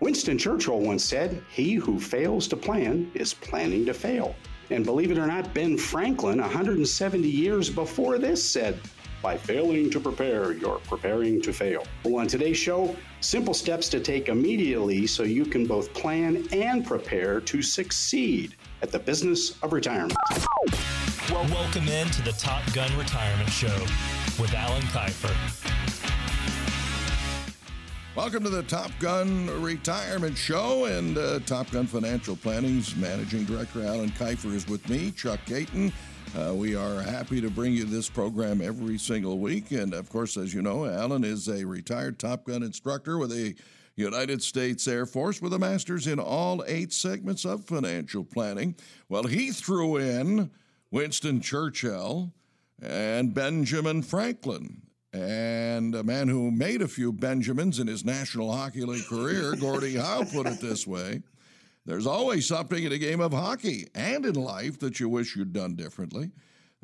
Winston Churchill once said, He who fails to plan is planning to fail. And believe it or not, Ben Franklin, 170 years before this, said, by failing to prepare, you're preparing to fail. Well, on today's show, simple steps to take immediately so you can both plan and prepare to succeed at the business of retirement. Well, welcome in to the Top Gun Retirement Show with Alan Kifer. Welcome to the Top Gun Retirement Show and uh, Top Gun Financial Planning's Managing Director Alan Kifer is with me, Chuck Gayton. Uh, we are happy to bring you this program every single week. And of course, as you know, Alan is a retired Top Gun instructor with the United States Air Force with a master's in all eight segments of financial planning. Well, he threw in Winston Churchill and Benjamin Franklin. And a man who made a few Benjamins in his National Hockey League career, Gordie Howe, put it this way there's always something in a game of hockey and in life that you wish you'd done differently.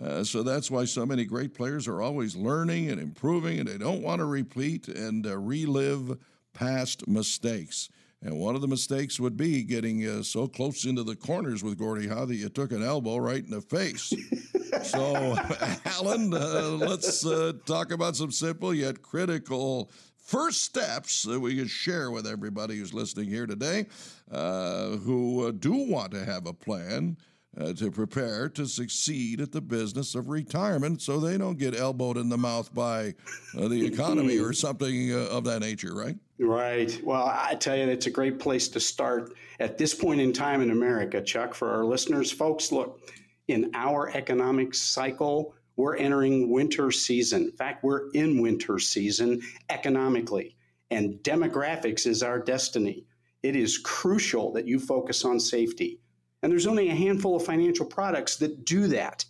Uh, so that's why so many great players are always learning and improving, and they don't want to repeat and uh, relive past mistakes. And one of the mistakes would be getting uh, so close into the corners with Gordie Howe that you took an elbow right in the face. so, Alan, uh, let's uh, talk about some simple yet critical first steps that we can share with everybody who's listening here today uh, who uh, do want to have a plan uh, to prepare to succeed at the business of retirement so they don't get elbowed in the mouth by uh, the economy or something uh, of that nature, right? Right. Well, I tell you, it's a great place to start at this point in time in America, Chuck, for our listeners. Folks, look, in our economic cycle, we're entering winter season. In fact, we're in winter season economically, and demographics is our destiny. It is crucial that you focus on safety. And there's only a handful of financial products that do that.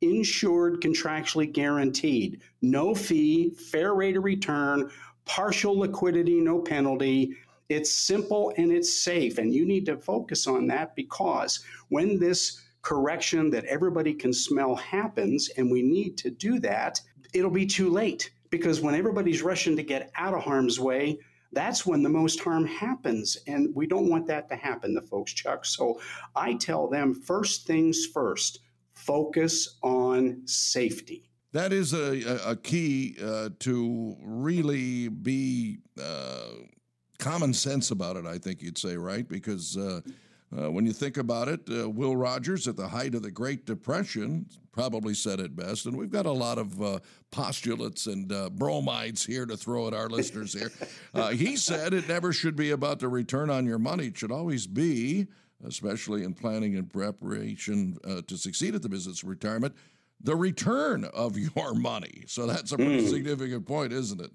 Insured, contractually guaranteed, no fee, fair rate of return, partial liquidity, no penalty. It's simple and it's safe. And you need to focus on that because when this correction that everybody can smell happens, and we need to do that, it'll be too late. Because when everybody's rushing to get out of harm's way, that's when the most harm happens. And we don't want that to happen to folks, Chuck. So I tell them first things first, focus on safety. That is a, a key uh, to really be uh, common sense about it, I think you'd say, right? Because uh, uh, when you think about it, uh, Will Rogers at the height of the Great Depression probably said it best, and we've got a lot of uh, postulates and uh, bromides here to throw at our listeners here. Uh, he said it never should be about the return on your money. It should always be, especially in planning and preparation uh, to succeed at the business of retirement, the return of your money. So that's a pretty mm. significant point, isn't it?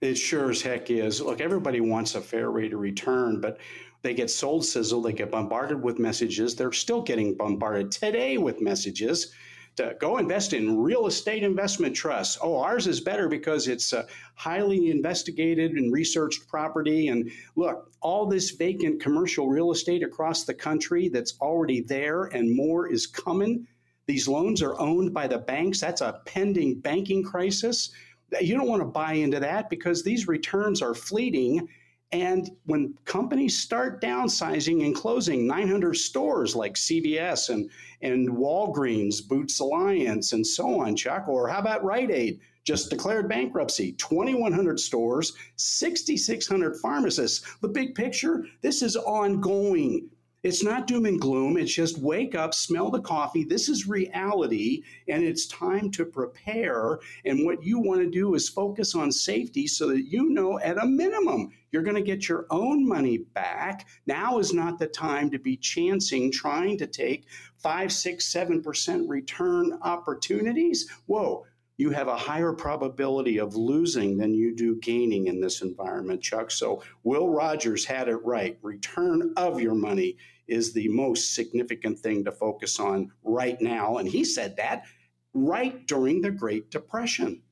It sure as heck is. Look, everybody wants a fair rate of return, but they get sold sizzle, they get bombarded with messages. They're still getting bombarded today with messages to go invest in real estate investment trusts. Oh, ours is better because it's a highly investigated and researched property. And look, all this vacant commercial real estate across the country that's already there and more is coming. These loans are owned by the banks. That's a pending banking crisis. You don't want to buy into that because these returns are fleeting and when companies start downsizing and closing 900 stores like CVS and, and Walgreens, Boots Alliance, and so on, Chuck, or how about Rite Aid? Just declared bankruptcy, 2,100 stores, 6,600 pharmacists. The big picture this is ongoing. It's not doom and gloom. It's just wake up, smell the coffee. This is reality, and it's time to prepare. And what you want to do is focus on safety so that you know at a minimum you're going to get your own money back. Now is not the time to be chancing, trying to take five, six, seven percent return opportunities. Whoa you have a higher probability of losing than you do gaining in this environment, Chuck. So Will Rogers had it right. Return of your money is the most significant thing to focus on right now. And he said that right during the Great Depression.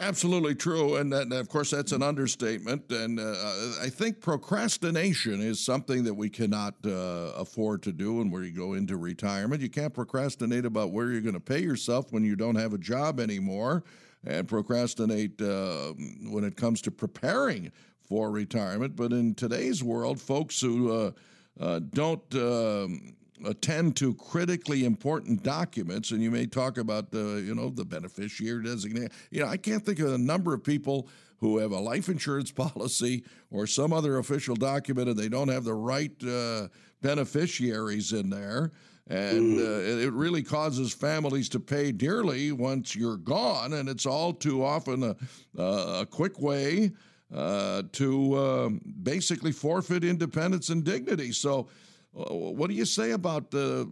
Absolutely true, and, that, of course that's an understatement. And uh, I think procrastination is something that we cannot uh, afford to do. And where you go into retirement, you can't procrastinate about where you're going to pay yourself when you don't have a job anymore. and procrastinate uh, when it comes to preparing for retirement. But in today's world, folks who uh, don't um, attend to critically important documents, and you may talk about the, you know, the beneficiary designation. You know, I can't think of a number of people who have a life insurance policy or some other official document, and they don't have the right uh, beneficiaries in there. And mm. uh, it really causes families to pay dearly once you're gone, and it's all too often a, a quick way uh, to uh, basically forfeit independence and dignity. So, uh, what do you say about uh,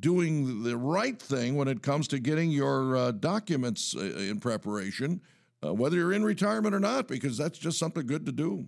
doing the right thing when it comes to getting your uh, documents uh, in preparation, uh, whether you're in retirement or not? Because that's just something good to do.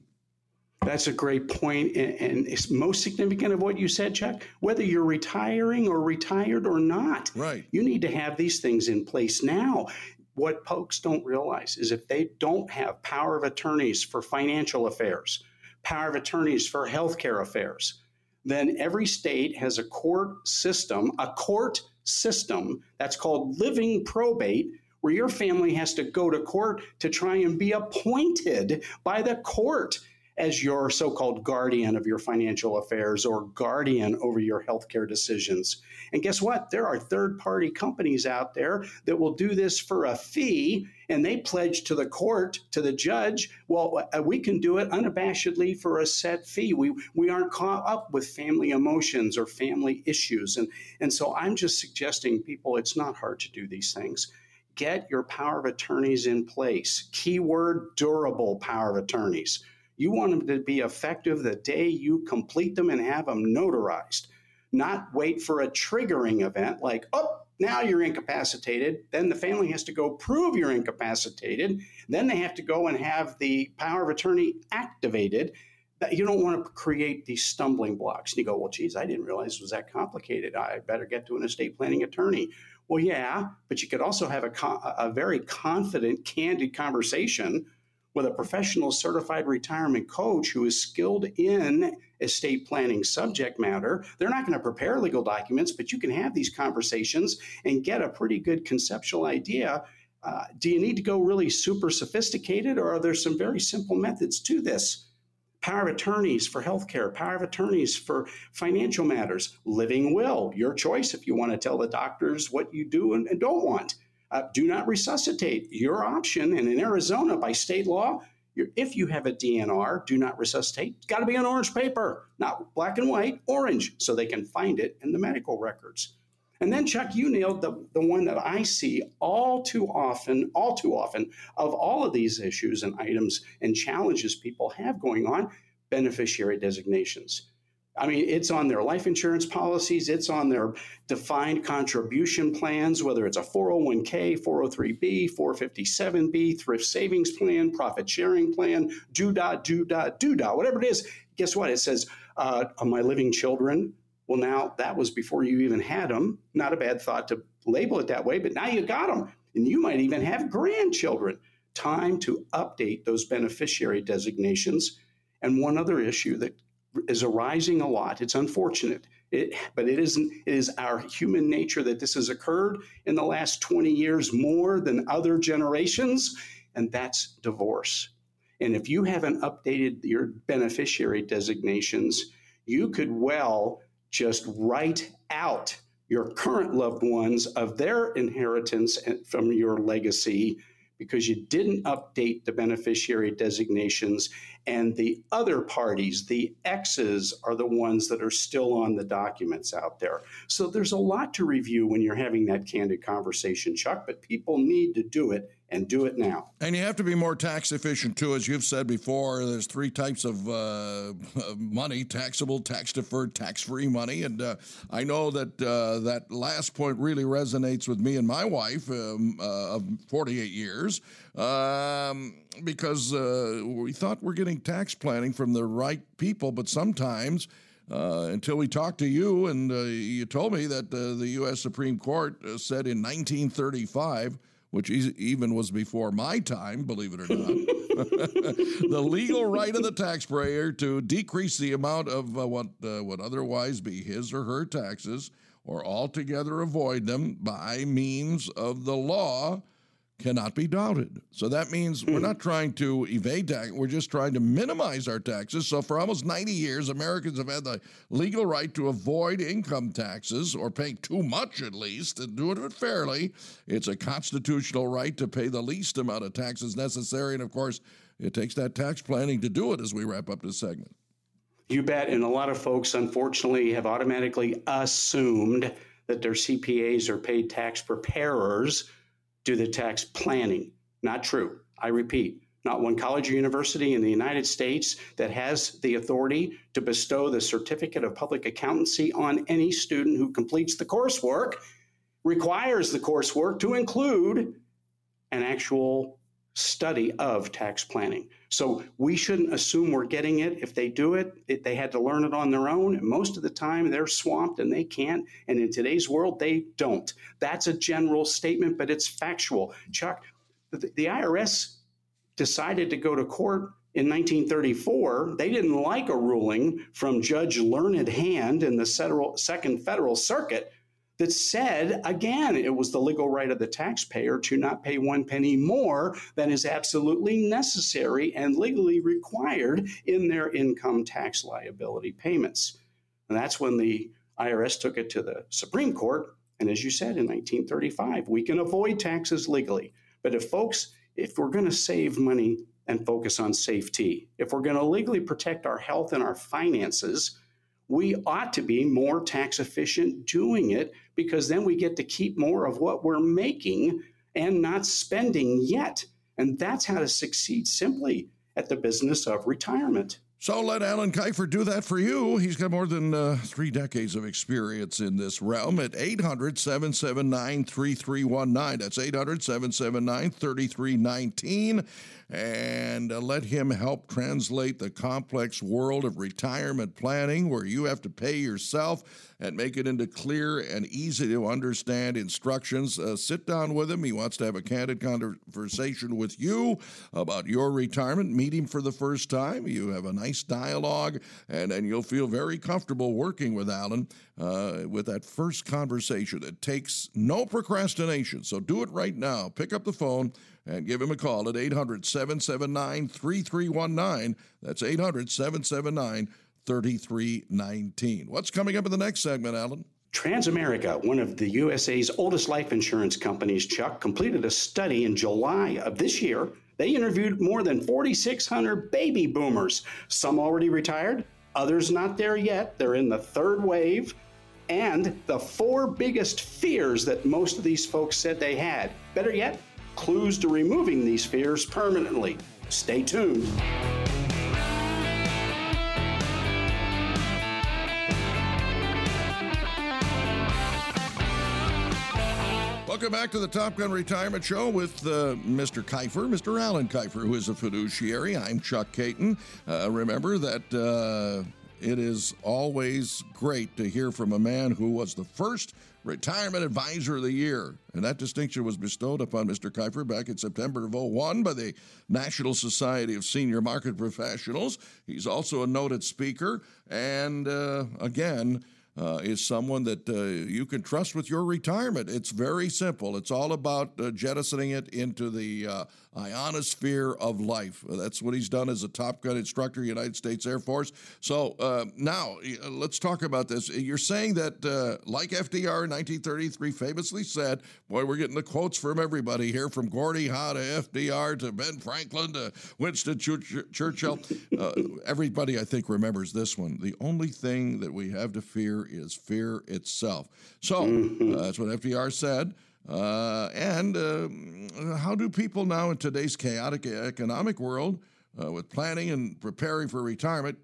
That's a great point, and, and it's most significant of what you said, Chuck. Whether you're retiring or retired or not, right? You need to have these things in place now. What folks don't realize is if they don't have power of attorneys for financial affairs, power of attorneys for healthcare affairs, then every state has a court system, a court system that's called living probate, where your family has to go to court to try and be appointed by the court as your so called guardian of your financial affairs or guardian over your healthcare decisions. And guess what? There are third party companies out there that will do this for a fee and they pledge to the court, to the judge, well, uh, we can do it unabashedly for a set fee. We, we aren't caught up with family emotions or family issues. And, and so I'm just suggesting people, it's not hard to do these things. Get your power of attorneys in place. Keyword durable power of attorneys you want them to be effective the day you complete them and have them notarized, not wait for a triggering event like, oh, now you're incapacitated. Then the family has to go prove you're incapacitated. Then they have to go and have the power of attorney activated. You don't want to create these stumbling blocks. And you go, well, geez, I didn't realize it was that complicated. I better get to an estate planning attorney. Well, yeah, but you could also have a, a very confident, candid conversation with a professional certified retirement coach who is skilled in estate planning subject matter. They're not going to prepare legal documents, but you can have these conversations and get a pretty good conceptual idea. Uh, do you need to go really super sophisticated, or are there some very simple methods to this? Power of attorneys for healthcare, power of attorneys for financial matters, living will, your choice if you want to tell the doctors what you do and, and don't want uh, do not resuscitate. Your option, and in Arizona, by state law, if you have a DNR, do not resuscitate. It's got to be on orange paper, not black and white, orange, so they can find it in the medical records. And then, Chuck, you nailed the, the one that I see all too often, all too often, of all of these issues and items and challenges people have going on beneficiary designations. I mean, it's on their life insurance policies, it's on their defined contribution plans, whether it's a 401k, 403b, 457b, thrift savings plan, profit sharing plan, do dot, do dot, do dot, whatever it is. Guess what? It says, uh, my living children. Well, now that was before you even had them. Not a bad thought to label it that way, but now you got them. And you might even have grandchildren. Time to update those beneficiary designations. And one other issue that is arising a lot. It's unfortunate, it, but it isn't. It is our human nature that this has occurred in the last 20 years more than other generations, and that's divorce. And if you haven't updated your beneficiary designations, you could well just write out your current loved ones of their inheritance from your legacy because you didn't update the beneficiary designations and the other parties, the X's, are the ones that are still on the documents out there. So there's a lot to review when you're having that candid conversation, Chuck, but people need to do it and do it now. And you have to be more tax efficient too, as you've said before. There's three types of uh, money: taxable, tax deferred, tax free money. And uh, I know that uh, that last point really resonates with me and my wife um, uh, of 48 years, um, because uh, we thought we're getting tax planning from the right people, but sometimes. Uh, until we talked to you, and uh, you told me that uh, the U.S. Supreme Court uh, said in 1935 which even was before my time, believe it or not. the legal right of the taxpayer to decrease the amount of uh, what uh, would otherwise be his or her taxes or altogether avoid them by means of the law cannot be doubted. So that means we're hmm. not trying to evade tax, we're just trying to minimize our taxes. So for almost 90 years, Americans have had the legal right to avoid income taxes or pay too much at least and do it fairly. It's a constitutional right to pay the least amount of taxes necessary. And of course, it takes that tax planning to do it as we wrap up this segment. You bet. And a lot of folks, unfortunately, have automatically assumed that their CPAs are paid tax preparers do the tax planning. Not true. I repeat, not one college or university in the United States that has the authority to bestow the certificate of public accountancy on any student who completes the coursework requires the coursework to include an actual study of tax planning. So we shouldn't assume we're getting it. If they do it, it, they had to learn it on their own. And most of the time, they're swamped and they can't. And in today's world, they don't. That's a general statement, but it's factual. Chuck, the, the IRS decided to go to court in 1934, they didn't like a ruling from Judge Learned Hand in the federal, Second Federal Circuit that said, again, it was the legal right of the taxpayer to not pay one penny more than is absolutely necessary and legally required in their income tax liability payments. And that's when the IRS took it to the Supreme Court. And as you said in 1935, we can avoid taxes legally. But if folks, if we're going to save money and focus on safety, if we're going to legally protect our health and our finances, we ought to be more tax efficient doing it because then we get to keep more of what we're making and not spending yet. And that's how to succeed simply at the business of retirement. So let Alan Kifer do that for you. He's got more than uh, three decades of experience in this realm at 800 779 3319. That's 800 779 3319 and uh, let him help translate the complex world of retirement planning where you have to pay yourself and make it into clear and easy to understand instructions. Uh, sit down with him. He wants to have a candid conversation with you about your retirement. Meet him for the first time. You have a nice dialogue, and then you'll feel very comfortable working with Alan uh, with that first conversation. It takes no procrastination. So do it right now. Pick up the phone and give him a call at 800 779 3319. That's 800 779 3319. What's coming up in the next segment, Alan? Transamerica, one of the USA's oldest life insurance companies, Chuck, completed a study in July of this year. They interviewed more than 4,600 baby boomers, some already retired, others not there yet. They're in the third wave. And the four biggest fears that most of these folks said they had. Better yet, clues to removing these fears permanently. Stay tuned. Welcome back to the Top Gun Retirement Show with uh, Mr. Kifer, Mr. Alan Kifer, who is a fiduciary. I'm Chuck Caton. Uh, remember that uh, it is always great to hear from a man who was the first Retirement Advisor of the Year. And that distinction was bestowed upon Mr. Kifer back in September of 01 by the National Society of Senior Market Professionals. He's also a noted speaker. And uh, again, uh, is someone that uh, you can trust with your retirement. It's very simple. It's all about uh, jettisoning it into the uh, ionosphere of life. That's what he's done as a Top Gun instructor, United States Air Force. So uh, now uh, let's talk about this. You're saying that, like FDR in 1933 famously said, boy, we're getting the quotes from everybody here, from Gordie Howe to FDR to Ben Franklin to Winston Churchill. everybody, I think, remembers this one. The only thing that we have to fear is fear itself. So mm-hmm. uh, that's what FDR said. Uh, and uh, how do people now in today's chaotic economic world, uh, with planning and preparing for retirement,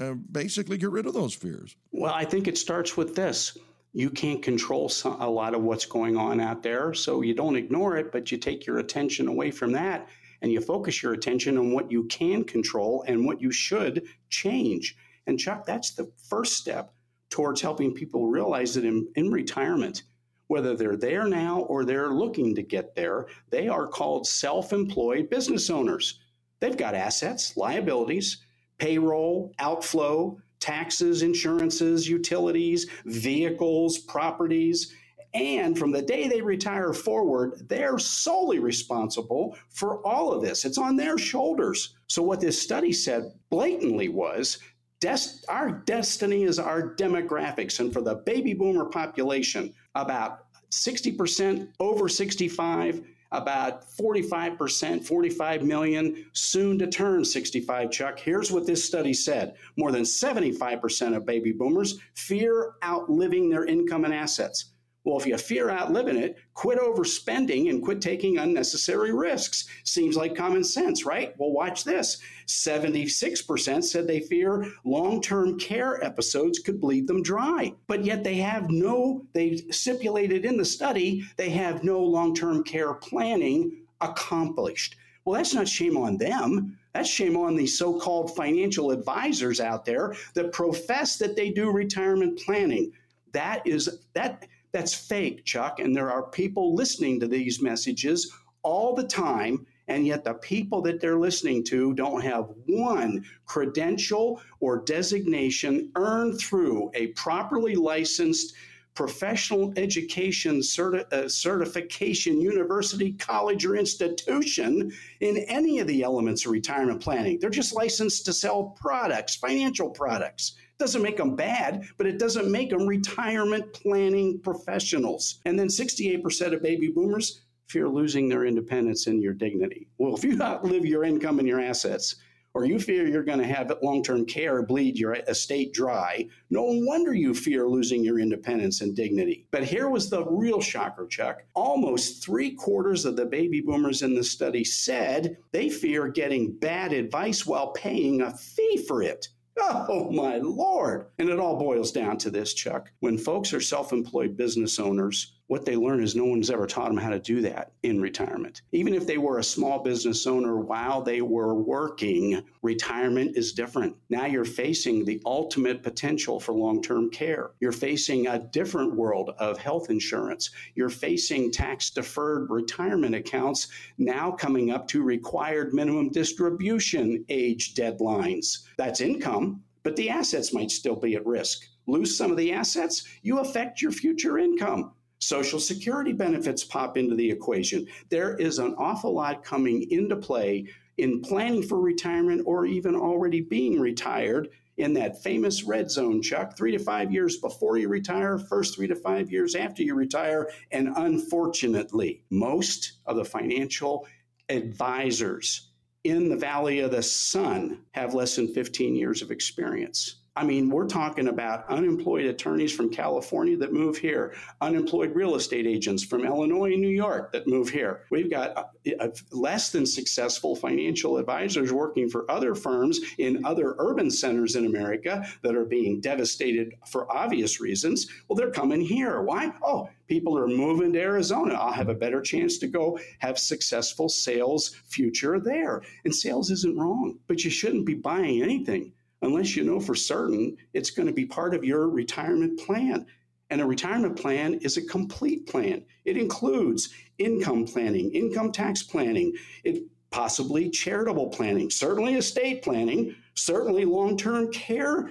uh, basically get rid of those fears? Well, I think it starts with this. You can't control some, a lot of what's going on out there, so you don't ignore it, but you take your attention away from that and you focus your attention on what you can control and what you should change. And Chuck, that's the first step towards helping people realize that in, in retirement, whether they're there now or they're looking to get there, they are called self employed business owners. They've got assets, liabilities, payroll, outflow, taxes, insurances, utilities, vehicles, properties, And from the day they retire forward, they're solely responsible for all of this. It's on their shoulders. So, what this study said blatantly was Des- our destiny is our demographics. And for the baby boomer population, about 60% over 65, about 45%, 45 million, soon to turn 65, Chuck. Here's what this study said more than 75% of baby boomers fear outliving their income and assets. Well, if you fear outliving it, quit overspending and quit taking unnecessary risks. Seems like common sense, right? Well, watch this. 76% said they fear long term care episodes could bleed them dry. But yet they have no, they stipulated in the study, they have no long term care planning accomplished. Well, that's not shame on them. That's shame on the so called financial advisors out there that profess that they do retirement planning. That is, that that's fake, Chuck. And there are people listening to these messages all the time. And yet, the people that they're listening to don't have one credential or designation earned through a properly licensed professional education certi- uh, certification, university, college, or institution in any of the elements of retirement planning. They're just licensed to sell products, financial products. Doesn't make them bad, but it doesn't make them retirement planning professionals. And then 68% of baby boomers fear losing their independence and your dignity. Well, if you outlive your income and your assets, or you fear you're going to have long term care bleed your estate dry, no wonder you fear losing your independence and dignity. But here was the real shocker, Chuck. Almost three quarters of the baby boomers in the study said they fear getting bad advice while paying a fee for it. Oh, my Lord. And it all boils down to this, Chuck. When folks are self employed business owners, what they learn is no one's ever taught them how to do that in retirement. Even if they were a small business owner while they were working, retirement is different. Now you're facing the ultimate potential for long term care. You're facing a different world of health insurance. You're facing tax deferred retirement accounts now coming up to required minimum distribution age deadlines. That's income, but the assets might still be at risk. Lose some of the assets, you affect your future income. Social Security benefits pop into the equation. There is an awful lot coming into play in planning for retirement or even already being retired in that famous red zone, Chuck, three to five years before you retire, first three to five years after you retire. And unfortunately, most of the financial advisors in the Valley of the Sun have less than 15 years of experience. I mean, we're talking about unemployed attorneys from California that move here, unemployed real estate agents from Illinois and New York that move here. We've got uh, uh, less than successful financial advisors working for other firms in other urban centers in America that are being devastated for obvious reasons. Well, they're coming here. Why? Oh, people are moving to Arizona. I'll have a better chance to go have successful sales future there. And sales isn't wrong, but you shouldn't be buying anything unless you know for certain it's going to be part of your retirement plan. And a retirement plan is a complete plan. It includes income planning, income tax planning, it possibly charitable planning, certainly estate planning, certainly long-term care.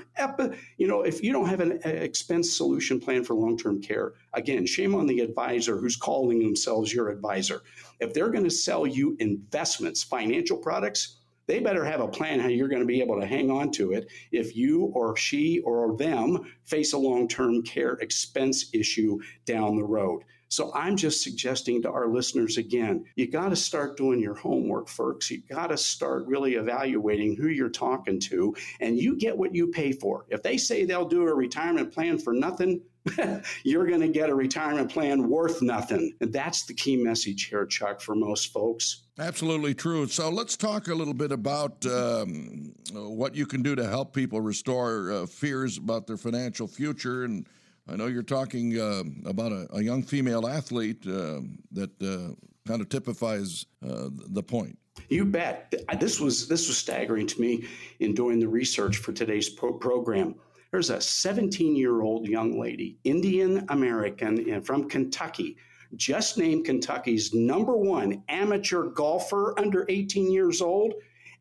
You know, if you don't have an expense solution plan for long-term care, again, shame on the advisor who's calling themselves your advisor. If they're going to sell you investments, financial products, they better have a plan how you're going to be able to hang on to it if you or she or them face a long term care expense issue down the road. So I'm just suggesting to our listeners again, you got to start doing your homework, folks. You got to start really evaluating who you're talking to, and you get what you pay for. If they say they'll do a retirement plan for nothing, you're going to get a retirement plan worth nothing. And that's the key message here, Chuck, for most folks. Absolutely true. So let's talk a little bit about um, what you can do to help people restore uh, fears about their financial future. And I know you're talking uh, about a, a, young female athlete uh, that uh, kind of typifies uh, the point. You bet. This was this was staggering to me in doing the research for today's pro- program. There's a 17 year old young lady, Indian American, and from Kentucky, just named Kentucky's number one amateur golfer under 18 years old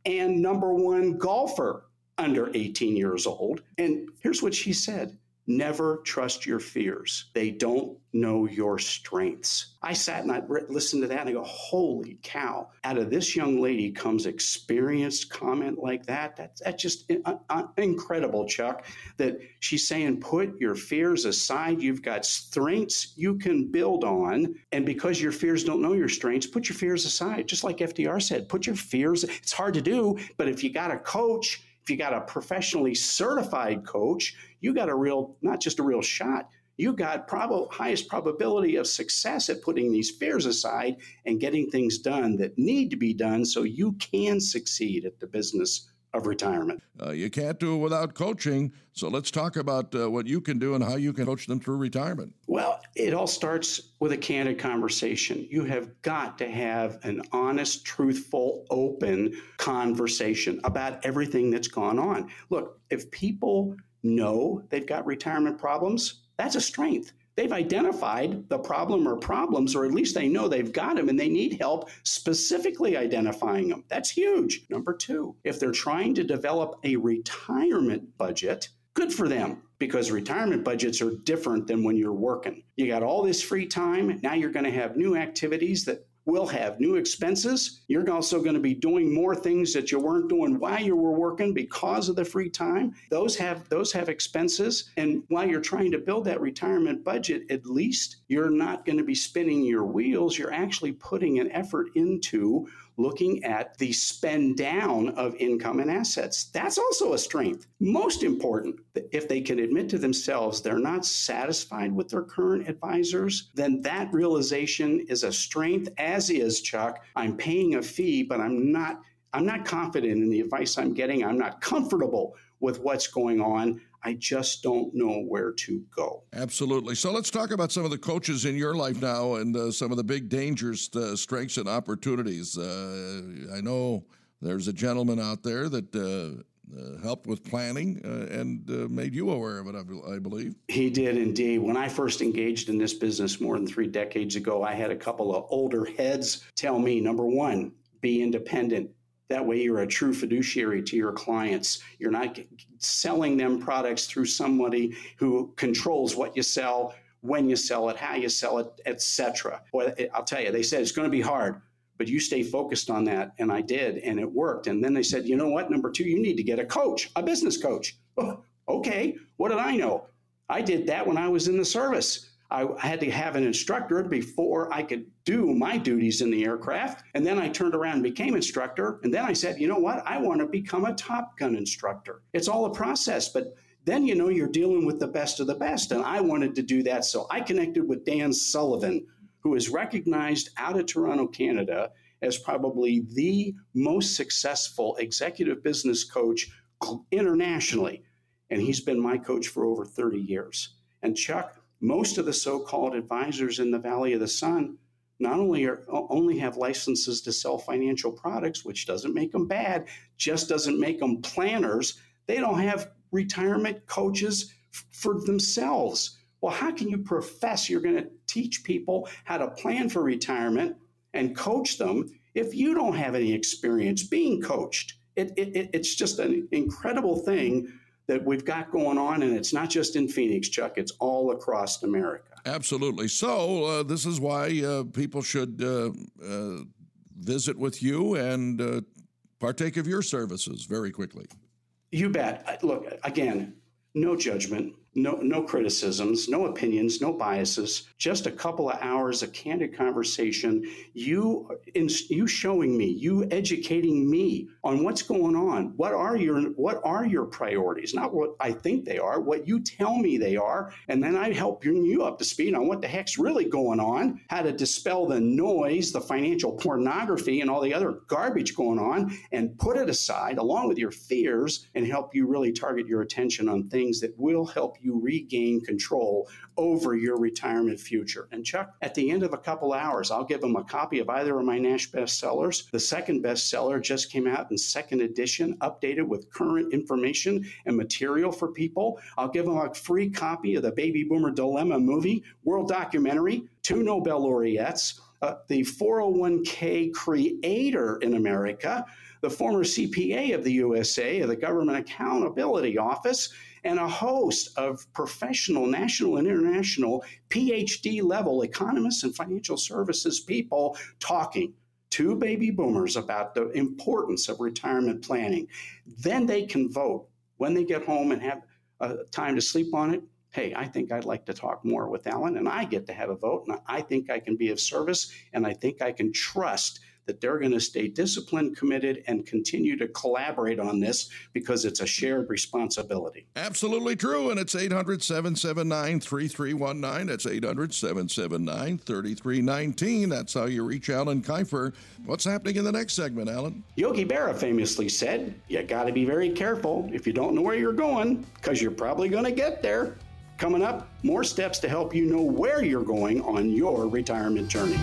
and number one golfer under 18 years old. And here's what she said Never trust your fears. They don't know your strengths. I sat and I listened to that and I go, holy cow. Out of this young lady comes experienced comment like that. That's, that's just uh, uh, incredible, Chuck, that she's saying, put your fears aside. You've got strengths you can build on. And because your fears don't know your strengths, put your fears aside. Just like FDR said, put your fears, it's hard to do, but if you got a coach, if you got a professionally certified coach, you got a real, not just a real shot, you got prob- highest probability of success at putting these fears aside and getting things done that need to be done so you can succeed at the business of retirement. Uh, you can't do it without coaching. So let's talk about uh, what you can do and how you can coach them through retirement. Well, it all starts with a candid conversation. You have got to have an honest, truthful, open conversation about everything that's gone on. Look, if people know they've got retirement problems, that's a strength. They've identified the problem or problems, or at least they know they've got them and they need help specifically identifying them. That's huge. Number two, if they're trying to develop a retirement budget, good for them because retirement budgets are different than when you're working. You got all this free time. Now you're going to have new activities that will have new expenses. You're also going to be doing more things that you weren't doing while you were working because of the free time. Those have those have expenses and while you're trying to build that retirement budget, at least you're not going to be spinning your wheels. You're actually putting an effort into looking at the spend down of income and assets. That's also a strength. Most important, if they can admit to themselves they're not satisfied with their current advisors, then that realization is a strength, as is, Chuck, I'm paying a fee, but I'm not. I'm not confident in the advice I'm getting. I'm not comfortable with what's going on. I just don't know where to go. Absolutely. So let's talk about some of the coaches in your life now and uh, some of the big dangers, uh, strengths, and opportunities. Uh, I know there's a gentleman out there that. Uh, uh, helped with planning uh, and made you aware of it, I, I believe. He did indeed. When I first engaged in this business more than three decades ago, I had a couple of older heads tell me number one, be independent, that way, you're a true fiduciary to your clients. You're not selling them products through somebody who controls what you sell, when you sell it, how you sell it, etc. Well, I'll tell you, they said it's going to be hard, but you stay focused on that, and I did, and it worked. And then they said, you know what? Number two, you need to get a coach, a business coach. Oh, okay, what did I know? I did that when I was in the service. I had to have an instructor before I could do my duties in the aircraft. And then I turned around and became instructor. And then I said, you know what? I want to become a Top Gun instructor. It's all a process, but then you know you're dealing with the best of the best. And I wanted to do that. So I connected with Dan Sullivan, who is recognized out of Toronto, Canada, as probably the most successful executive business coach internationally. And he's been my coach for over 30 years. And Chuck, most of the so-called advisors in the Valley of the Sun not only are only have licenses to sell financial products, which doesn't make them bad, just doesn't make them planners. They don't have retirement coaches f- for themselves. Well, how can you profess you're going to teach people how to plan for retirement and coach them if you don't have any experience being coached? It, it, it's just an incredible thing that we've got going on, and it's not just in Phoenix, Chuck, it's all across America. Absolutely. So, uh, this is why uh, people should uh, uh visit with you and uh, partake of your services very quickly. You bet. Look, again, no judgment no, no criticisms, no opinions, no biases, just a couple of hours of candid conversation. You, in, you showing me, you educating me on what's going on. What are your What are your priorities? Not what I think they are, what you tell me they are, and then I help bring you up to speed on what the heck's really going on, how to dispel the noise, the financial pornography, and all the other garbage going on, and put it aside along with your fears, and help you really target your attention on things that will help you regain control over your retirement future. And Chuck, at the end of a couple hours, I'll give them a copy of either of my Nash bestsellers. The second bestseller just came out in second edition, updated with current information and material for people. I'll give them a free copy of the Baby Boomer Dilemma movie, world documentary, two Nobel laureates, uh, the 401k creator in America, the former CPA of the USA, of the Government Accountability Office, and a host of professional, national and international PhD level economists and financial services people talking to baby boomers about the importance of retirement planning. Then they can vote when they get home and have uh, time to sleep on it. Hey, I think I'd like to talk more with Alan, and I get to have a vote, and I think I can be of service, and I think I can trust that they're going to stay disciplined, committed, and continue to collaborate on this because it's a shared responsibility. Absolutely true. And it's 800 779 3319. That's 800 779 3319. That's how you reach Alan Kifer. What's happening in the next segment, Alan? Yogi Berra famously said, You got to be very careful if you don't know where you're going because you're probably going to get there. Coming up, more steps to help you know where you're going on your retirement journey.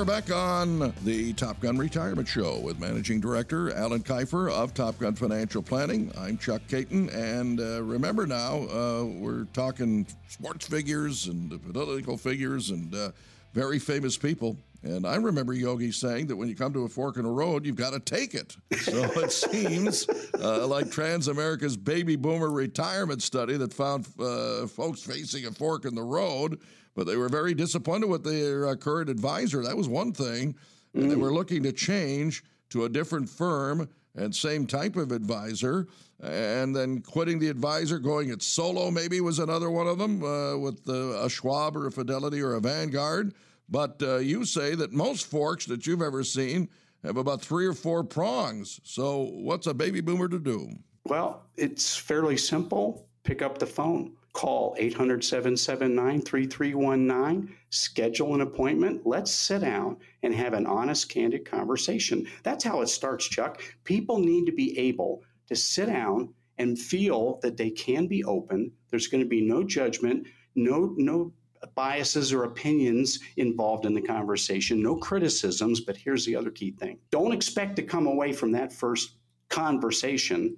We're back on the Top Gun Retirement Show with Managing Director Alan Kifer of Top Gun Financial Planning. I'm Chuck Caton, and uh, remember now, uh, we're talking sports figures and political figures and uh, very famous people. And I remember Yogi saying that when you come to a fork in the road, you've got to take it. So it seems uh, like Transamerica's baby boomer retirement study that found uh, folks facing a fork in the road but they were very disappointed with their uh, current advisor. That was one thing. And mm. they were looking to change to a different firm and same type of advisor. And then quitting the advisor, going it solo maybe was another one of them uh, with uh, a Schwab or a Fidelity or a Vanguard. But uh, you say that most forks that you've ever seen have about three or four prongs. So what's a baby boomer to do? Well, it's fairly simple. Pick up the phone Call 800 779 3319, schedule an appointment. Let's sit down and have an honest, candid conversation. That's how it starts, Chuck. People need to be able to sit down and feel that they can be open. There's going to be no judgment, no, no biases or opinions involved in the conversation, no criticisms. But here's the other key thing don't expect to come away from that first conversation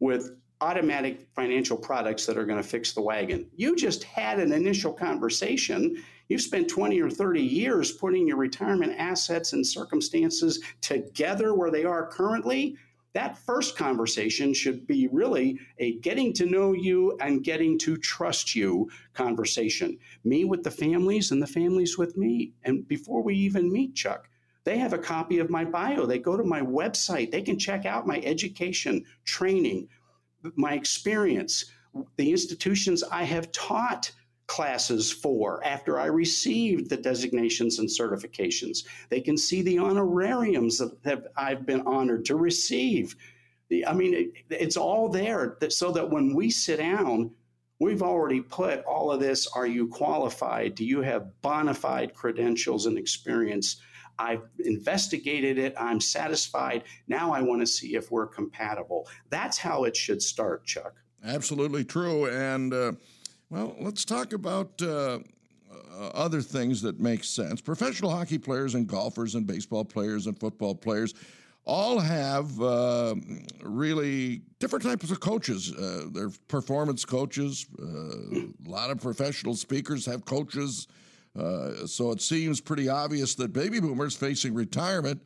with automatic financial products that are going to fix the wagon. You just had an initial conversation. You've spent 20 or 30 years putting your retirement assets and circumstances together where they are currently. That first conversation should be really a getting to know you and getting to trust you conversation. Me with the families and the families with me. And before we even meet, Chuck, they have a copy of my bio. They go to my website. They can check out my education, training, my experience, the institutions I have taught classes for after I received the designations and certifications. They can see the honorariums that I've been honored to receive. I mean, it, it's all there so that when we sit down, we've already put all of this are you qualified? Do you have bona fide credentials and experience? I've investigated it. I'm satisfied. Now I want to see if we're compatible. That's how it should start, Chuck. Absolutely true. And, uh, well, let's talk about. Uh, uh, other things that make sense. Professional hockey players and golfers and baseball players and football players all have uh, really different types of coaches. Uh, they're performance coaches. Uh, a lot of professional speakers have coaches uh, so it seems pretty obvious that baby boomers facing retirement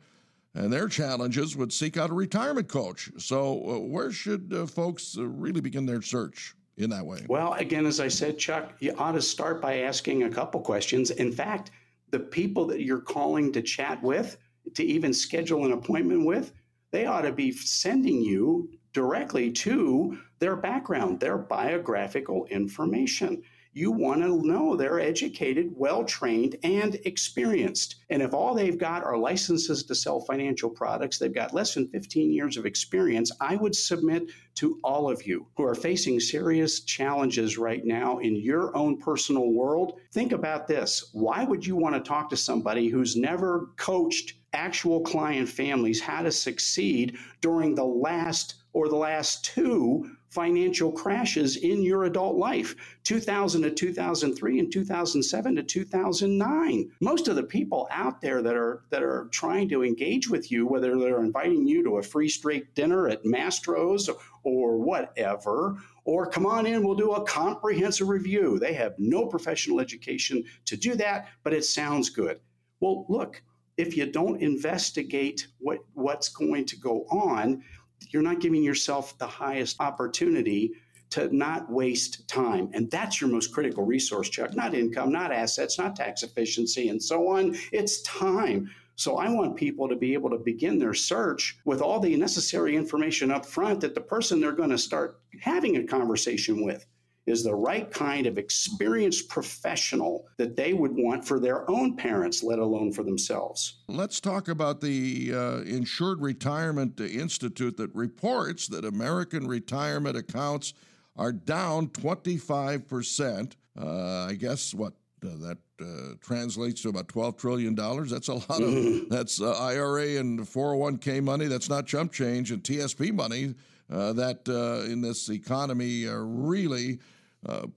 and their challenges would seek out a retirement coach. So, uh, where should uh, folks uh, really begin their search in that way? Well, again, as I said, Chuck, you ought to start by asking a couple questions. In fact, the people that you're calling to chat with, to even schedule an appointment with, they ought to be sending you directly to their background, their biographical information you want to know they're educated, well trained, and experienced. And if all they've got are licenses to sell financial products, they've got less than 15 years of experience, I would submit to all of you who are facing serious challenges right now in your own personal world. Think about this. Why would you want to talk to somebody who's never coached actual client families how to succeed during the last or the last two financial crashes in your adult life 2000 to 2003 and 2007 to 2009 most of the people out there that are that are trying to engage with you whether they're inviting you to a free straight dinner at mastro's or whatever or come on in, we'll do a comprehensive review. They have no professional education to do that, but it sounds good. Well, look, if you don't investigate what, what's going to go on, you're not giving yourself the highest opportunity to not waste time. And that's your most critical resource, Chuck, not income, not assets, not tax efficiency, and so on. It's time. So I want people to be able to begin their search with all the necessary information up front that the person they're going to start having a conversation with is the right kind of experienced professional that they would want for their own parents, let alone for themselves. Let's talk about the uh, Insured Retirement Institute that reports that American retirement accounts are down 25%. Uh, I guess what uh, that uh, translates to about $12 trillion. That's a lot of, mm-hmm. that's uh, IRA and 401k money. That's not chump change and TSP money uh, that uh, in this economy really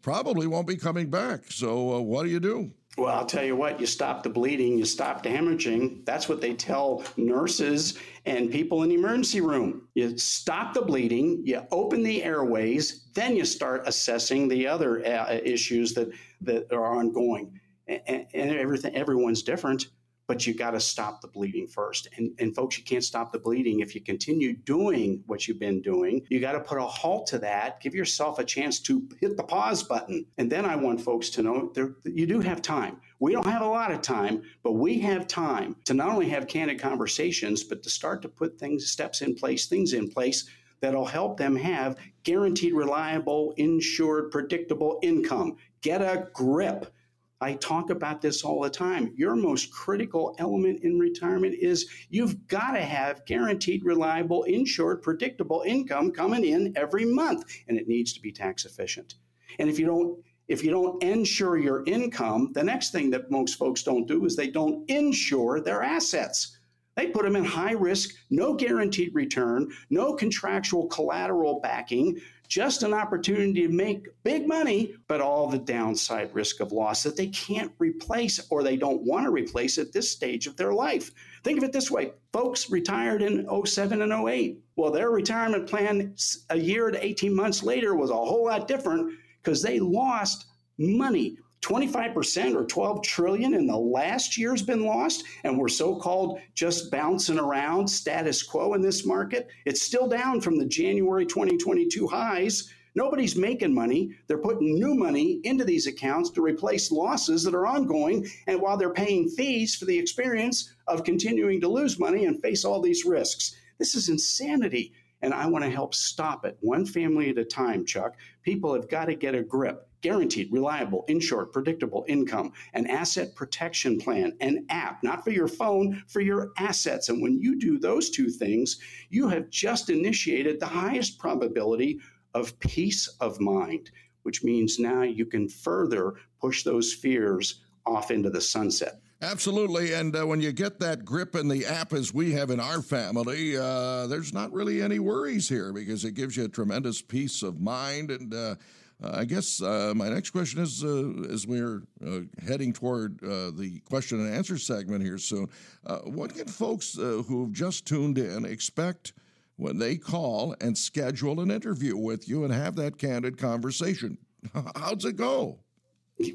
probably won't be coming back. So what do you do? Well, I'll tell you what, you stop the bleeding, you stop the hemorrhaging. That's what they tell nurses and people in the emergency room. You stop the bleeding, you open the airways, then you start assessing the other uh, issues that, that are ongoing. And, and everything, everyone's different but you got to stop the bleeding first. And, and folks, you can't stop the bleeding if you continue doing what you've been doing. You got to put a halt to that. Give yourself a chance to hit the pause button. And then I want folks to know you do have time. We don't have a lot of time, but we have time to not only have candid conversations, but to start to put things, steps in place, things in place that'll help them have guaranteed, reliable, insured, predictable income. Get a grip. I talk about this all the time. Your most critical element in retirement is you've got to have guaranteed, reliable, insured, predictable income coming in every month, and it needs to be tax efficient. And if you don't if you don't insure your income, the next thing that most folks don't do is they don't insure their assets. They put them in high risk, no guaranteed return, no contractual collateral backing, just an opportunity to make big money, but all the downside risk of loss that they can't replace or they don't want to replace at this stage of their life. Think of it this way folks retired in 07 and 08. Well, their retirement plan a year to 18 months later was a whole lot different because they lost money. 25% or 12 trillion in the last year's been lost and we're so-called just bouncing around status quo in this market. It's still down from the january 2022 highs. Nobody's making money. They're putting new money into these accounts to replace losses that are ongoing and while they're paying fees for the experience of continuing to lose money and face all these risks. This is insanity and I want to help stop it one family at a time, Chuck. People have got to get a grip guaranteed, reliable, insured, predictable income, an asset protection plan, an app, not for your phone, for your assets. And when you do those two things, you have just initiated the highest probability of peace of mind, which means now you can further push those fears off into the sunset. Absolutely. And uh, when you get that grip in the app, as we have in our family, uh, there's not really any worries here because it gives you a tremendous peace of mind. And uh, I guess uh, my next question is uh, as we're uh, heading toward uh, the question and answer segment here soon, uh, what can folks who've just tuned in expect when they call and schedule an interview with you and have that candid conversation? How's it go?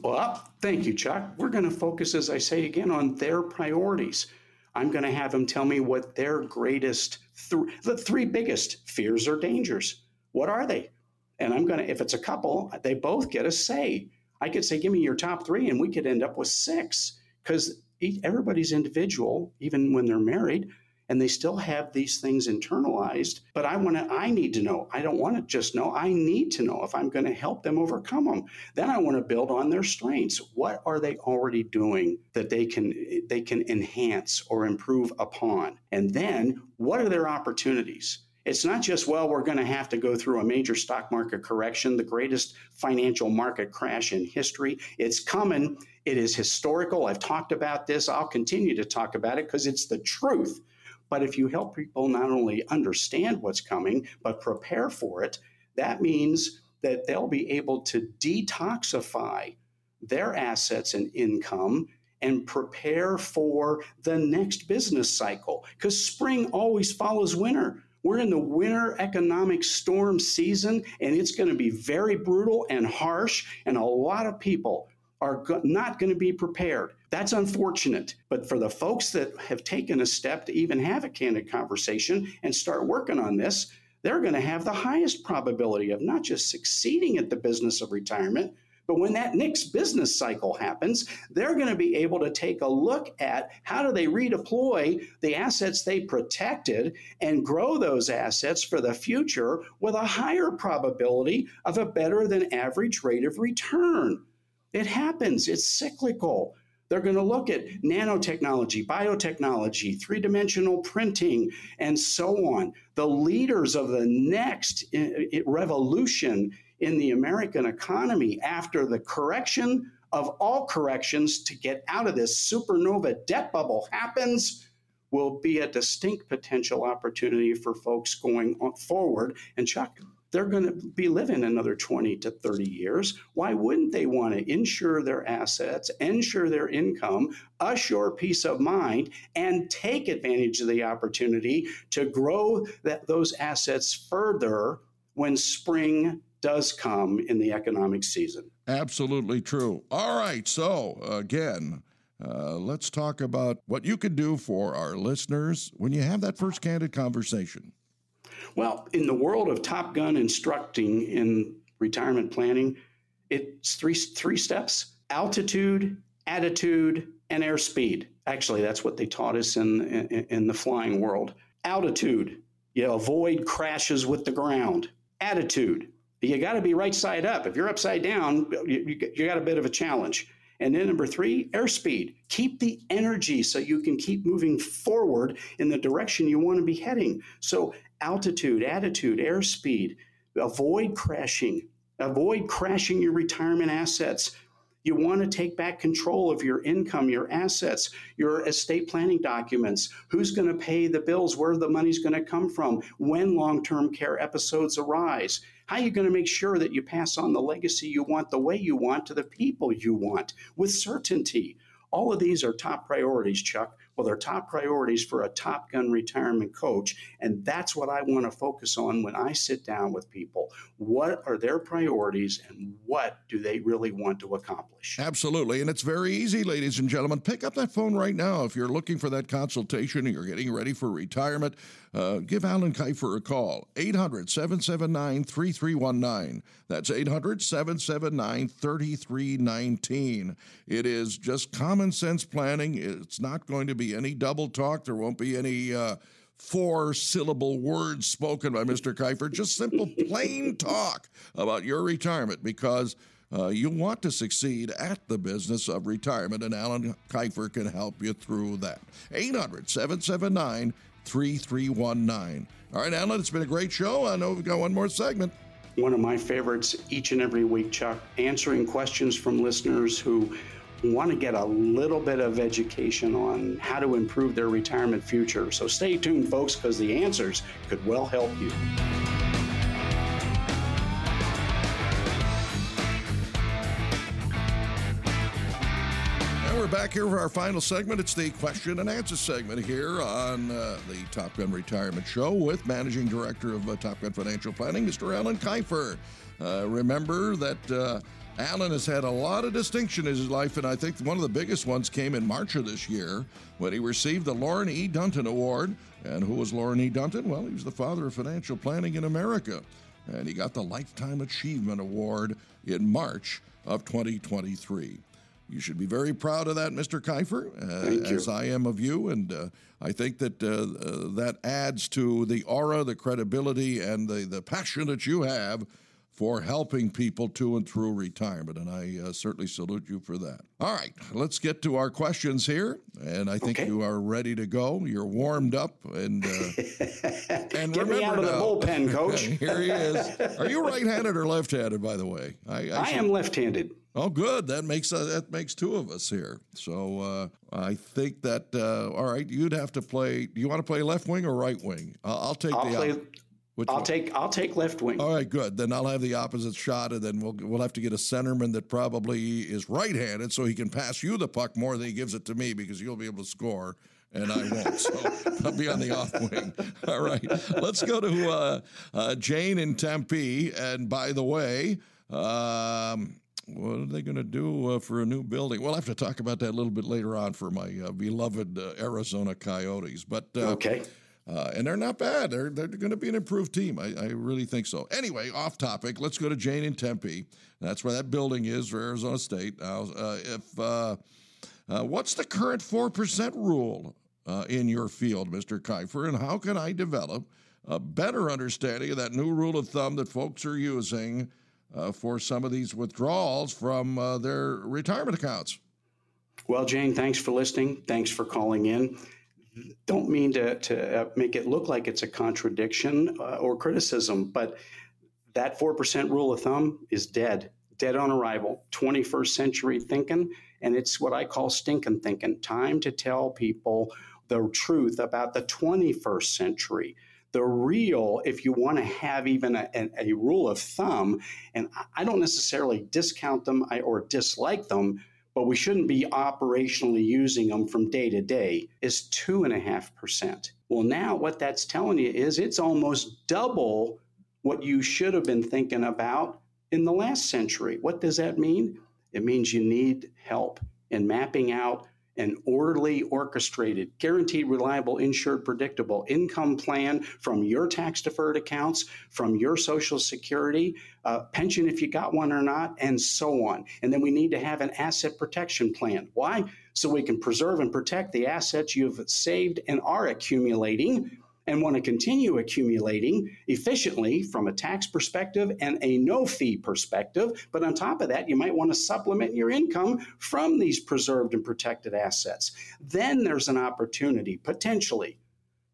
Well, thank you, Chuck. We're going to focus, as I say again, on their priorities. I'm going to have them tell me what their greatest, th- the three biggest fears or dangers. What are they? And I'm going to, if it's a couple, they both get a say. I could say, give me your top three, and we could end up with six because everybody's individual, even when they're married, and they still have these things internalized. But I want to, I need to know. I don't want to just know. I need to know if I'm going to help them overcome them. Then I want to build on their strengths. What are they already doing that they can they can enhance or improve upon? And then what are their opportunities? It's not just, well, we're going to have to go through a major stock market correction, the greatest financial market crash in history. It's coming. It is historical. I've talked about this. I'll continue to talk about it because it's the truth. But if you help people not only understand what's coming, but prepare for it, that means that they'll be able to detoxify their assets and income and prepare for the next business cycle because spring always follows winter We're in the winter economic storm season, and it's going to be very brutal and harsh, and a lot of people are go- not going to be prepared. That's unfortunate. But for the folks that have taken a step to even have a candid conversation and start working on this, they're going to have the highest probability of not just succeeding at the business of retirement, but when that next business cycle happens, they're going to be able to take a look at how do they redeploy the assets they protected and grow those assets for the future with a higher probability of a better than average rate of return. It happens, it's cyclical. They're going to look at nanotechnology, biotechnology, three dimensional printing, and so on. The leaders of the next eh, eh, revolution in the American economy after the correction of all corrections to get out of this supernova debt bubble happens will be a distinct potential opportunity for folks going forward. And Chuck, they're going to be living another 20 to 30 years. Why wouldn't they want to insure their assets, insure their income, assure peace of mind, and take advantage of the opportunity to grow that, those assets further when spring does come in the economic season? Absolutely true. All right. So, again, uh, let's talk about what you can do for our listeners when you have that first candid conversation. Well, in the world of Top Gun instructing in retirement planning, it's three three steps: altitude, attitude, and airspeed. Actually, that's what they taught us in, in, in the flying world. Altitude, you avoid crashes with the ground. Attitude, you got to be right side up. If you're upside down, you, you, you got a bit of a challenge. And then number three, airspeed. Keep the energy so you can keep moving forward in the direction you want to be heading. So altitude, attitude, airspeed. Avoid crashing. Avoid crashing your retirement assets. You want to take back control of your income, your assets, your estate planning documents. Who's going to pay the bills? Where the money's going to come from? When long term care episodes arise? How are you going to make sure that you pass on the legacy you want the way you want to the people you want with certainty? All of these are top priorities, Chuck. Well, they're top priorities for a Top Gun retirement coach. And that's what I want to focus on when I sit down with people. What are their priorities and what do they really want to accomplish? Absolutely. And it's very easy, ladies and gentlemen. Pick up that phone right now if you're looking for that consultation and you're getting ready for retirement. Uh, give Alan Kifer a call. 800 779 3319. That's 800 779 3319. It is just common sense planning. It's not going to be any double talk. There won't be any. Uh, four syllable words spoken by Mr. Kifer, just simple, plain talk about your retirement because uh, you want to succeed at the business of retirement, and Alan Kifer can help you through that. 800 779 3319. All right, Alan, it's been a great show. I know we've got one more segment. One of my favorites each and every week, Chuck, answering questions from listeners who want to get a little bit of education on how to improve their retirement future. So stay tuned, folks, because the answers could well help you. we're back here for our final segment. It's the question and answer segment here on uh, the Top Gun Retirement Show with Managing Director of uh, Top Gun Financial Planning, Mr. Alan Kifer. Uh, remember that Alan has had a lot of distinction in his life, and I think one of the biggest ones came in March of this year when he received the Loren E. Dunton Award. And who was Loren E. Dunton? Well, he was the father of financial planning in America. And he got the Lifetime Achievement Award in March of 2023. You should be very proud of that, Mr. Kifer, uh, as I am of you. And uh, I think that uh, uh, that adds to the aura, the credibility, and the, the passion that you have for helping people to and through retirement. And I uh, certainly salute you for that. All right, let's get to our questions here. And I think okay. you are ready to go. You're warmed up. And, uh, and get me out of the bullpen, coach. here he is. Are you right handed or left handed, by the way? I, I, I am left handed. Oh, good. That makes uh, that makes two of us here. So uh, I think that uh, all right. You'd have to play. Do you want to play left wing or right wing? I'll take I'll the. Play, I'll one? take I'll take left wing. All right, good. Then I'll have the opposite shot, and then we'll we'll have to get a centerman that probably is right-handed, so he can pass you the puck more than he gives it to me because you'll be able to score and I won't. So I'll be on the off wing. All right. Let's go to uh, uh, Jane in Tempe. And by the way, um, what are they going to do uh, for a new building? We'll have to talk about that a little bit later on for my uh, beloved uh, Arizona Coyotes. But uh, okay. Uh, and they're not bad. They're, they're going to be an improved team. I, I, really think so. Anyway, off topic. Let's go to Jane in Tempe. That's where that building is for Arizona State. Now, uh, if uh, uh what's the current four percent rule uh, in your field, Mr. Kifer, and how can I develop a better understanding of that new rule of thumb that folks are using uh, for some of these withdrawals from their retirement accounts? Well, Jane, thanks for listening. Thanks for calling in don't mean to, to uh, make it look like it's a contradiction uh, or criticism, but that 4% rule of thumb is dead, dead on arrival, 21st century thinking. And it's what I call stinking thinking. Time to tell people the truth about the 21st century. The real, if you want to have even a, a, a rule of thumb, and I don't necessarily discount them or dislike them, but we shouldn't be operationally using them from day to day, is 2.5%. Well, now what that's telling you is it's almost double what you should have been thinking about in the last century. What does that mean? It means you need help in mapping out an orderly, orchestrated, guaranteed, reliable, insured, predictable income plan from your tax deferred accounts, from your Social Security, uh, pension if you got one or not, and so on. And then we need to have an asset protection plan. Why? So we can preserve and protect the assets you've saved and are accumulating and want to continue accumulating efficiently from a tax perspective and a no fee perspective. But on top of that, you might want to supplement your income from these preserved and protected assets. Then there's an opportunity potentially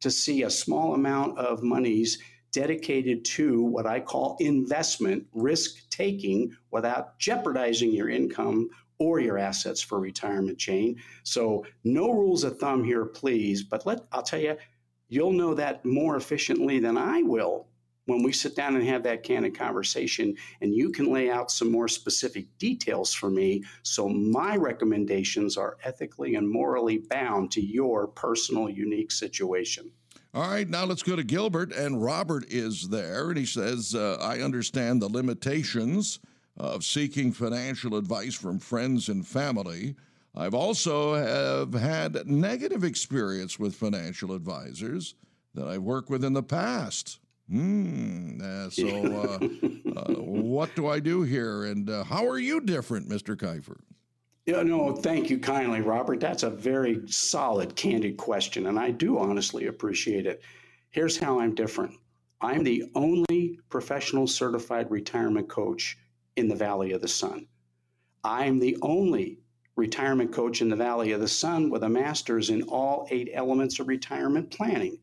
to see a small amount of monies dedicated to what I call investment risk taking without jeopardizing your income or your assets for retirement Jane. So no rules of thumb here, please. But let I'll tell you, You'll know that more efficiently than I will when we sit down and have that candid conversation and you can lay out some more specific details for me so my recommendations are ethically and morally bound to your personal unique situation. All right, now let's go to Gilbert, and Robert is there, and he says, uh, I understand the limitations of seeking financial advice from friends and family. I've also have had negative experience with financial advisors that I've worked with in the past. Hmm. Uh, so, uh, uh, what do I do here, and uh, how are you different, Mr. Kifer? Yeah, no, thank you kindly, Robert. That's a very solid, candid question, and I do honestly appreciate it. Here's how I'm different. I'm the only professional certified retirement coach in the Valley of the Sun. I'm the only retirement coach in the Valley of the Sun with a master's in all eight elements of retirement planning.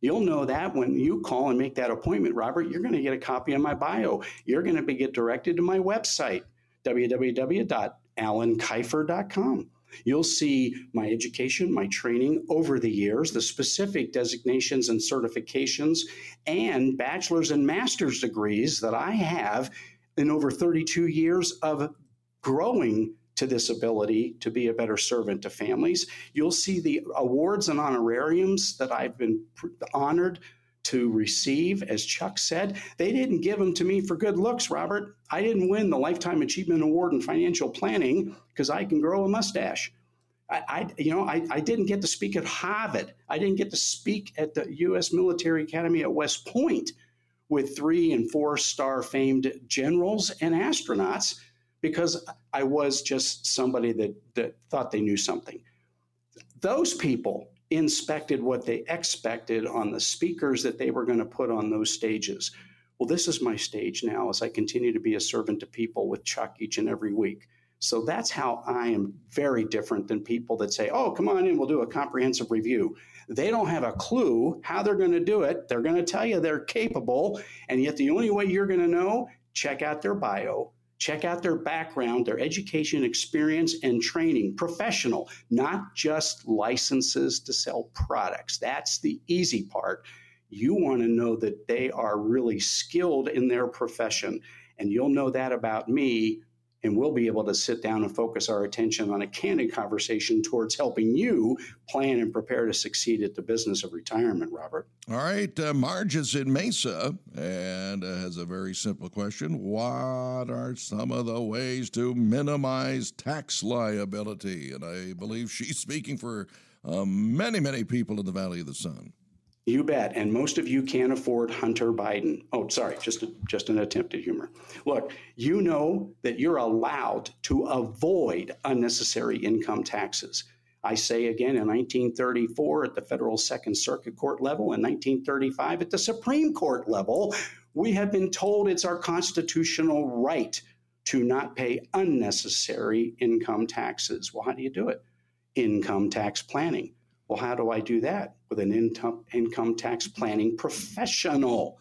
You'll know that when you call and make that appointment, Robert, you're going to get a copy of my bio. You're going to be, get directed to my website, www.alankifer.com. You'll see my education, my training over the years, the specific designations and certifications, and bachelor's and master's degrees that I have in over 32 years of growing to this ability to be a better servant to families. You'll see the awards and honorariums that I've been honored to receive. As Chuck said, they didn't give them to me for good looks, Robert. I didn't win the Lifetime Achievement Award in financial planning because I can grow a mustache. I, I, you know, I, I didn't get to speak at Harvard. I didn't get to speak at the U.S. Military Academy at West Point with three and four star famed generals and astronauts because I was just somebody that, that thought they knew something. Those people inspected what they expected on the speakers that they were going to put on those stages. Well, this is my stage now as I continue to be a servant to people with Chuck each and every week. So that's how I am very different than people that say, oh, come on in, we'll do a comprehensive review. They don't have a clue how they're going to do it. They're going to tell you they're capable. And yet, the only way you're going to know, check out their bio, Check out their background, their education, experience, and training. Professional, not just licenses to sell products. That's the easy part. You want to know that they are really skilled in their profession. And you'll know that about me and we'll be able to sit down and focus our attention on a candid conversation towards helping you plan and prepare to succeed at the business of retirement, Robert. All right. Uh, Marge is in Mesa and uh, has a very simple question What are some of the ways to minimize tax liability? And I believe she's speaking for uh, many, many people in the Valley of the Sun. You bet. And most of you can't afford Hunter Biden. Oh, sorry, just a, just an attempt at humor. Look, you know that you're allowed to avoid unnecessary income taxes. I say again in 1934 at the federal Second Circuit Court level, in 1935 at the Supreme Court level, we have been told it's our constitutional right to not pay unnecessary income taxes. Well, how do you do it? Income tax planning. Well, how do I do that? With an income, income tax planning professional,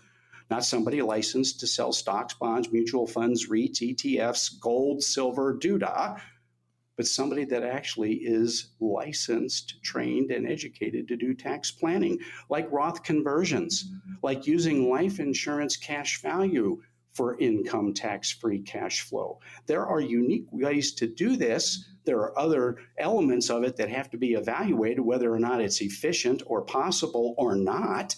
not somebody licensed to sell stocks, bonds, mutual funds, REITs, ETFs, gold, silver, doodah, but somebody that actually is licensed, trained, and educated to do tax planning, like Roth conversions, like using life insurance cash value for income tax free cash flow. There are unique ways to do this there are other elements of it that have to be evaluated, whether or not it's efficient or possible or not.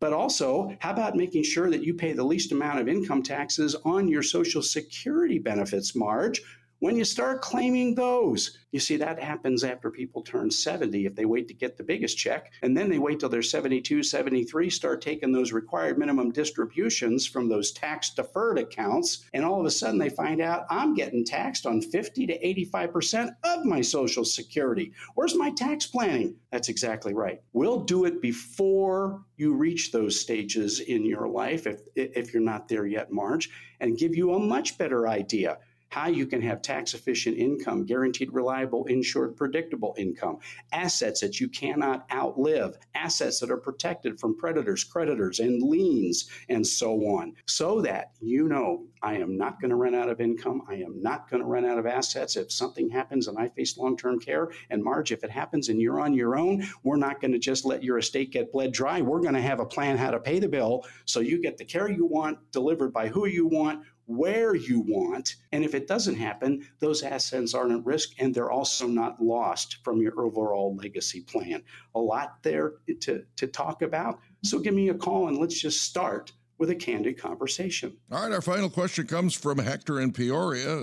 But also, how about making sure that you pay the least amount of income taxes on your Social Security benefits, Marge, when you start claiming those. You see, that happens after people turn 70 if they wait to get the biggest check. And then they wait till they're 72, 73, start taking those required minimum distributions from those tax deferred accounts. And all of a sudden they find out I'm getting taxed on 50 to 85% of my Social Security. Where's my tax planning? That's exactly right. We'll do it before you reach those stages in your life, if, if you're not there yet, Marge, and give you a much better idea how you can have tax efficient income, guaranteed, reliable, insured, predictable income, assets that you cannot outlive, assets that are protected from predators, creditors, and liens, and so on, so that you know I am not going to run out of income. I am not going to run out of assets. If something happens and I face long term care, and Marge, if it happens and you're on your own, we're not going to just let your estate get bled dry. We're going to have a plan how to pay the bill so you get the care you want delivered by who you want where you want. And if it doesn't happen, those assets aren't at risk and they're also not lost from your overall legacy plan. A lot there to, to talk about. So give me a call and let's just start with a candid conversation. All right, our final question comes from Hector in Peoria.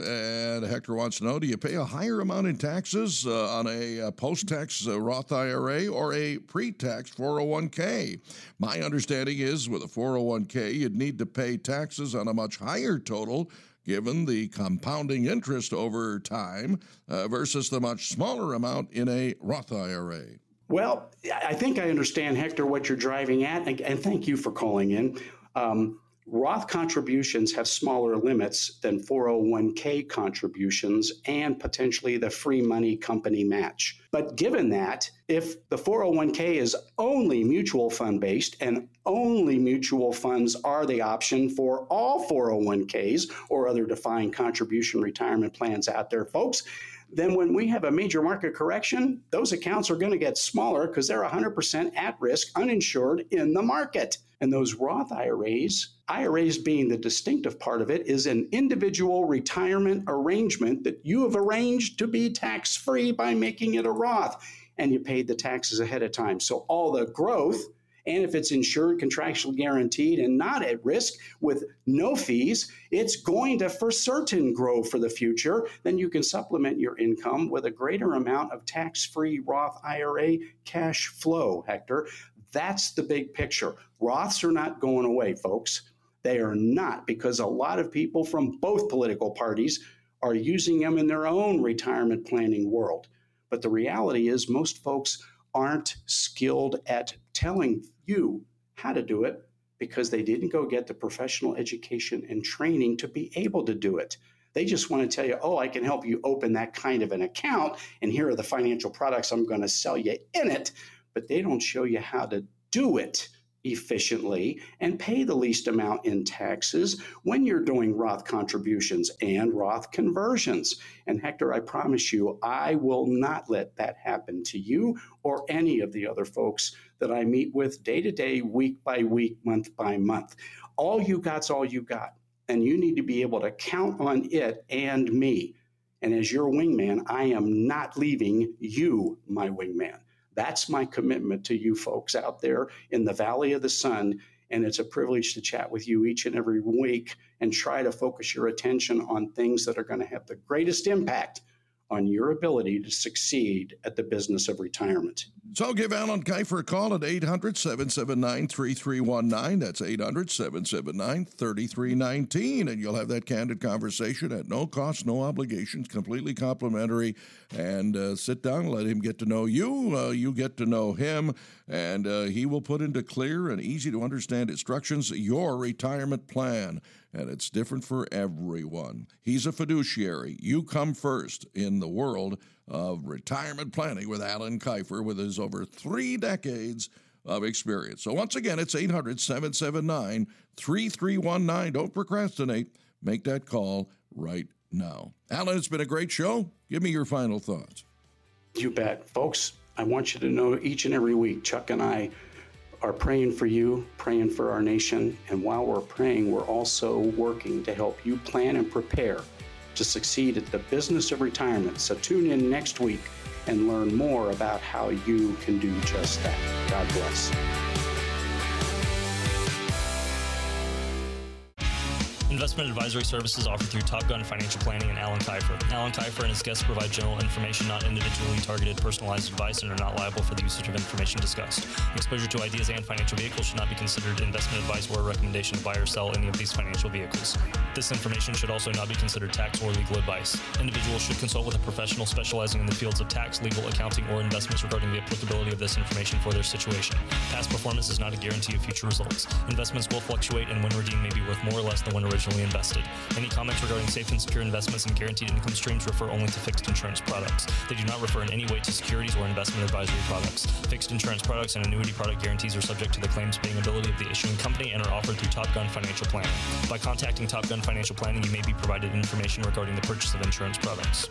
And Hector wants to know Do you pay a higher amount in taxes uh, on a, uh, post tax uh, Roth IRA or a pre tax 401k? My understanding is with a 401k, you'd need to pay taxes on a much higher total given the compounding interest over time uh, versus the much smaller amount in a Roth IRA. Well, I think I understand, Hector, what you're driving at, and thank you for calling in. Um, Roth contributions have smaller limits than 401k contributions and potentially the free money company match. But given that, if the 401k is only mutual fund based and only mutual funds are the option for all 401ks or other defined contribution retirement plans out there, folks, then when we have a major market correction, those accounts are going to get smaller because they're 100% at risk, uninsured in the market. And those Roth IRAs, IRAs being the distinctive part of it, is an individual retirement arrangement that you have arranged to be tax free by making it a Roth. And you paid the taxes ahead of time. So all the growth, and if it's insured, contractually guaranteed, and not at risk with no fees, it's going to for certain grow for the future. Then you can supplement your income with a greater amount of tax free Roth IRA cash flow, Hector. That's the big picture. Roths are not going away, folks. They are not because a lot of people from both political parties are using them in their own retirement planning world. But the reality is, most folks aren't skilled at telling you how to do it because they didn't go get the professional education and training to be able to do it. They just want to tell you, oh, I can help you open that kind of an account, and here are the financial products I'm going to sell you in it but they don't show you how to do it efficiently and pay the least amount in taxes when you're doing Roth contributions and Roth conversions. And Hector, I promise you, I will not let that happen to you or any of the other folks that I meet with day to day, week by week, month by month. All you got's all you got. And you need to be able to count on it and me. And as your wingman, I am not leaving you, my wingman. That's my commitment to you folks out there in the Valley of the Sun. And it's a privilege to chat with you each and every week and try to focus your attention on things that are going to have the greatest impact on your ability to succeed at the business of retirement. So give Alan Kifer a call at 800 779 3319. That's 800 779 3319. And you'll have that candid conversation at no cost, no obligations, completely complimentary. And uh, sit down, let him get to know you. Uh, you get to know him. And uh, he will put into clear and easy to understand instructions your retirement plan and it's different for everyone. He's a fiduciary. You come first in the world of retirement planning with Alan Kifer with his over three decades of experience. So, once again, it's 800 779 3319. Don't procrastinate. Make that call right now. Alan, it's been a great show. Give me your final thoughts. You bet. Folks, I want you to know each and every week, Chuck and I are praying for you, praying for our nation. And while we're praying, we're also working to help you plan and prepare to succeed at the business of retirement. So tune in next week and learn more about how you can do just that. God bless. Investment advisory services offered through Top Gun Financial Planning and Alan Kifer. Alan Kifer and his guests provide general information, not individually targeted personalized advice, and are not liable for the usage of information discussed. Exposure to ideas and financial vehicles should not be considered investment advice or a recommendation to buy or sell any of these financial vehicles. This information should also not be considered tax or legal advice. Individuals should consult with a professional specializing in the fields of tax, legal, accounting, or investments regarding the applicability of this information for their situation. Past performance is not a guarantee of future results. Investments will fluctuate, and when redeemed may be worth more or less than when originally originally invested. Any comments regarding safe and secure investments and guaranteed income streams refer only to fixed insurance products. They do not refer in any way to securities or investment advisory products. Fixed insurance products and annuity product guarantees are subject to the claims paying ability of the issuing company and are offered through Top Gun Financial Planning. By contacting Top Gun Financial Planning, you may be provided information regarding the purchase of insurance products.